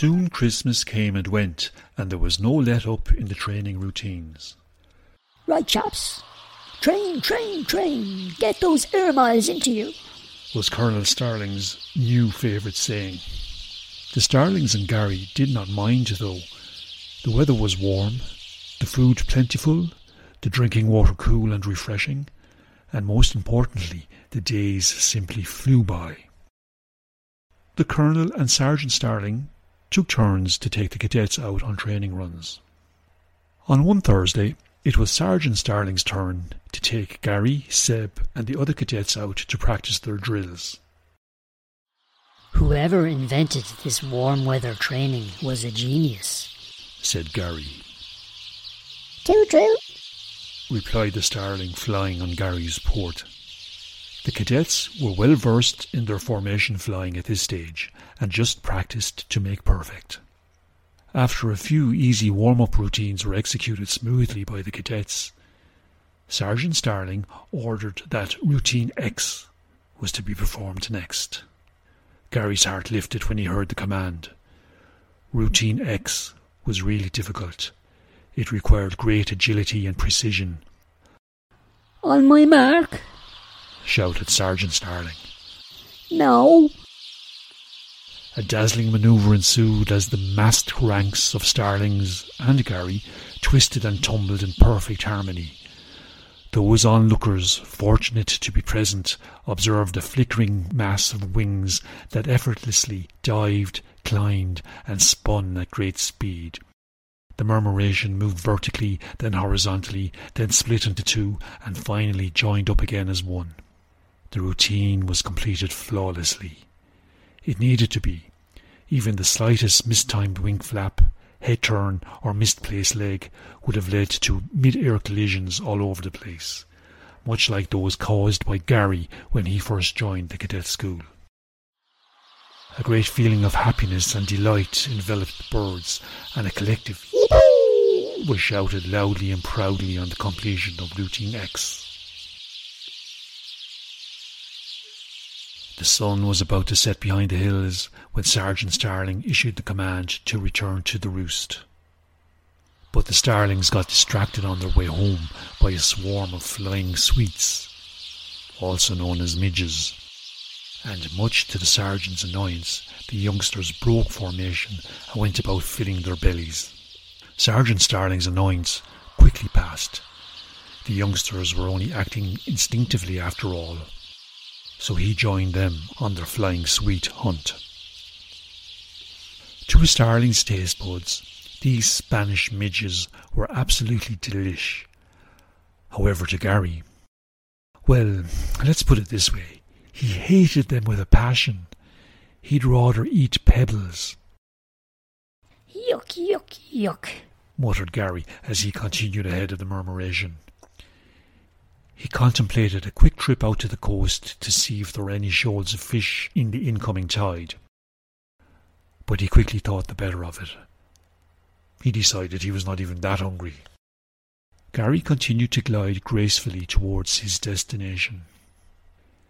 Soon Christmas came and went, and there was no let up in the training routines. Right, chaps. Train, train, train. Get those air miles into you. Was Colonel Starling's new favourite saying. The Starlings and Gary did not mind, though. The weather was warm, the food plentiful, the drinking water cool and refreshing, and most importantly, the days simply flew by. The Colonel and Sergeant Starling took turns to take the cadets out on training runs. On one Thursday, it was Sergeant Starling's turn to take Gary, Seb, and the other cadets out to practice their drills. Whoever invented this warm weather training was a genius, said Gary. Too true, replied the Starling flying on Gary's port. The cadets were well versed in their formation flying at this stage and just practiced to make perfect. After a few easy warm up routines were executed smoothly by the cadets, Sergeant Starling ordered that Routine X was to be performed next. Gary's heart lifted when he heard the command. Routine X was really difficult. It required great agility and precision. On my mark, shouted Sergeant Starling. No. A dazzling manoeuvre ensued as the massed ranks of Starlings and Gary twisted and tumbled in perfect harmony. Those onlookers, fortunate to be present, observed a flickering mass of wings that effortlessly dived, climbed, and spun at great speed. The murmuration moved vertically, then horizontally, then split into two, and finally joined up again as one. The routine was completed flawlessly. It needed to be. Even the slightest mistimed wing flap, head turn, or misplaced leg would have led to mid-air collisions all over the place, much like those caused by Gary when he first joined the cadet school. A great feeling of happiness and delight enveloped the birds, and a collective was shouted loudly and proudly on the completion of Routine X. The sun was about to set behind the hills when Sergeant Starling issued the command to return to the roost. But the starlings got distracted on their way home by a swarm of flying sweets, also known as midges. And much to the sergeant's annoyance, the youngsters broke formation and went about filling their bellies. Sergeant Starling's annoyance quickly passed. The youngsters were only acting instinctively after all, so he joined them on their flying sweet hunt. To a starling's taste buds, these Spanish midges were absolutely delish. However, to Gary, well, let's put it this way he hated them with a passion. He'd rather eat pebbles. Yuck, yuck, yuck, muttered Gary as he continued ahead of the murmuration. He contemplated a quick trip out to the coast to see if there were any shoals of fish in the incoming tide. But he quickly thought the better of it. He decided he was not even that hungry. Gary continued to glide gracefully towards his destination.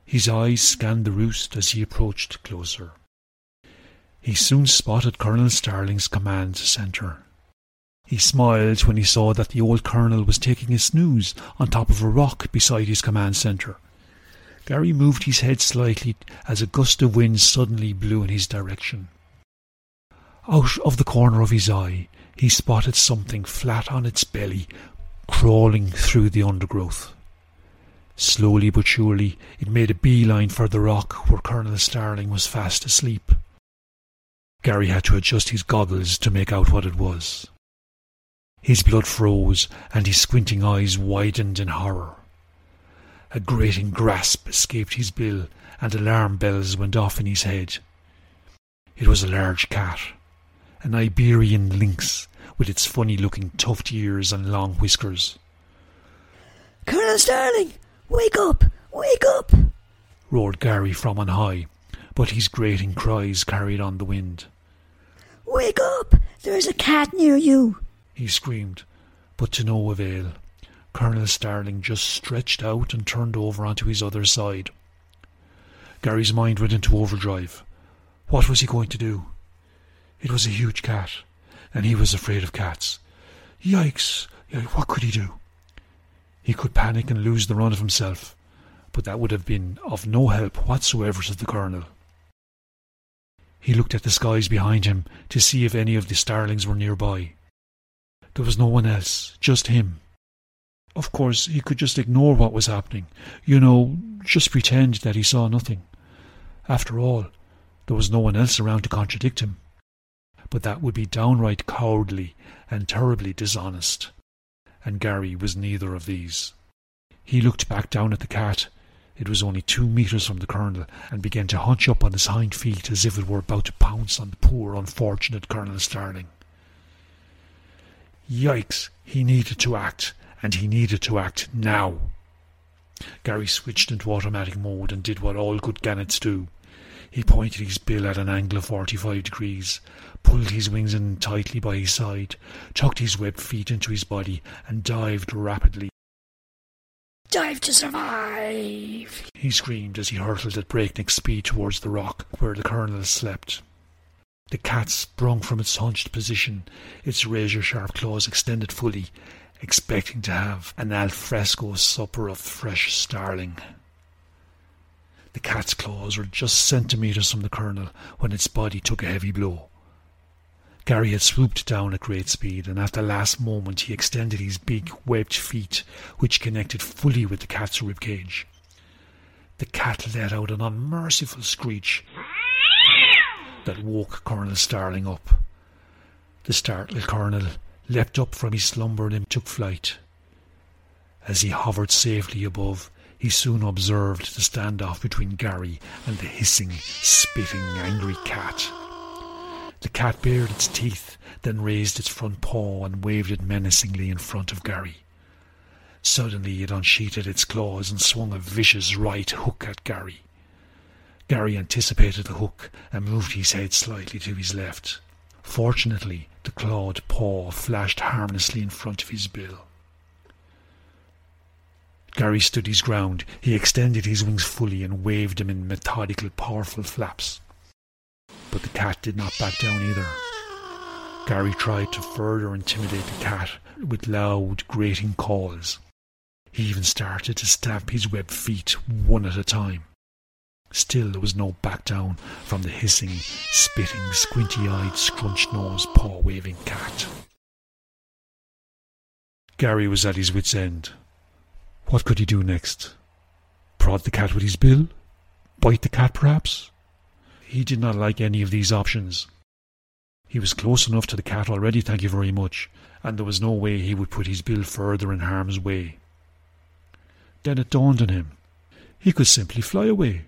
His eyes scanned the roost as he approached closer. He soon spotted Colonel Starling's command centre. He smiled when he saw that the old colonel was taking a snooze on top of a rock beside his command centre. Gary moved his head slightly as a gust of wind suddenly blew in his direction. Out of the corner of his eye, he spotted something flat on its belly crawling through the undergrowth. Slowly but surely, it made a beeline for the rock where Colonel Starling was fast asleep. Gary had to adjust his goggles to make out what it was. His blood froze, and his squinting eyes widened in horror. A grating grasp escaped his bill, and alarm bells went off in his head. It was a large cat, an Iberian lynx, with its funny looking tufted ears and long whiskers. Colonel Starling, wake up! Wake up! roared Gary from on high, but his grating cries carried on the wind. Wake up! There's a cat near you! He screamed, but to no avail. Colonel Starling just stretched out and turned over onto his other side. Gary's mind went into overdrive. What was he going to do? It was a huge cat, and he was afraid of cats. Yikes! What could he do? He could panic and lose the run of himself, but that would have been of no help whatsoever to the colonel. He looked at the skies behind him to see if any of the starlings were nearby. There was no one else, just him. Of course, he could just ignore what was happening, you know, just pretend that he saw nothing. After all, there was no one else around to contradict him. But that would be downright cowardly and terribly dishonest, and Gary was neither of these. He looked back down at the cat. It was only two metres from the colonel, and began to hunch up on his hind feet as if it were about to pounce on the poor unfortunate Colonel Starling. Yikes! He needed to act, and he needed to act now. Gary switched into automatic mode and did what all good gannets do. He pointed his bill at an angle of 45 degrees, pulled his wings in tightly by his side, tucked his webbed feet into his body, and dived rapidly. Dive to survive! He screamed as he hurtled at breakneck speed towards the rock where the colonel slept. The cat sprung from its hunched position, its razor sharp claws extended fully, expecting to have an al fresco supper of fresh starling. The cat's claws were just centimetres from the colonel when its body took a heavy blow. Gary had swooped down at great speed, and at the last moment he extended his big webbed feet, which connected fully with the cat's rib cage. The cat let out an unmerciful screech that woke Colonel Starling up. The startled colonel leapt up from his slumber and took flight. As he hovered safely above, he soon observed the standoff between Gary and the hissing, spitting, angry cat. The cat bared its teeth, then raised its front paw and waved it menacingly in front of Gary. Suddenly it unsheathed its claws and swung a vicious right hook at Gary. Gary anticipated the hook and moved his head slightly to his left. Fortunately, the clawed paw flashed harmlessly in front of his bill. Gary stood his ground. He extended his wings fully and waved them in methodical, powerful flaps. But the cat did not back down either. Gary tried to further intimidate the cat with loud, grating calls. He even started to stamp his webbed feet one at a time. Still there was no back down from the hissing, spitting, squinty eyed, scrunch nosed, paw waving cat. Gary was at his wits' end. What could he do next? Prod the cat with his bill? Bite the cat, perhaps? He did not like any of these options. He was close enough to the cat already, thank you very much, and there was no way he would put his bill further in harm's way. Then it dawned on him. He could simply fly away.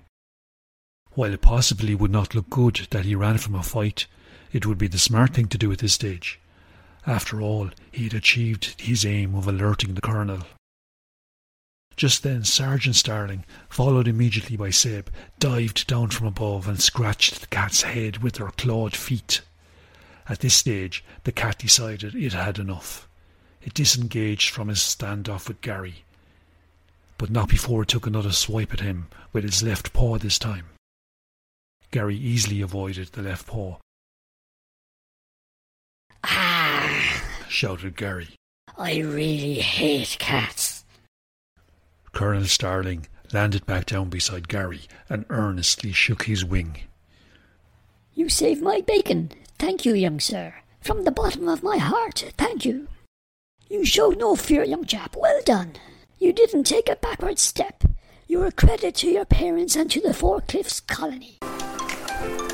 While it possibly would not look good that he ran from a fight, it would be the smart thing to do at this stage. After all, he had achieved his aim of alerting the colonel. Just then Sergeant Starling, followed immediately by Seb, dived down from above and scratched the cat's head with her clawed feet. At this stage, the cat decided it had enough. It disengaged from his standoff with Gary, but not before it took another swipe at him with its left paw this time. Gary easily avoided the left paw. Ah! shouted Gary. I really hate cats. Colonel Starling landed back down beside Gary and earnestly shook his wing. You saved my bacon. Thank you, young sir. From the bottom of my heart, thank you. You showed no fear, young chap. Well done. You didn't take a backward step. You're a credit to your parents and to the Four Cliffs colony. Thank you.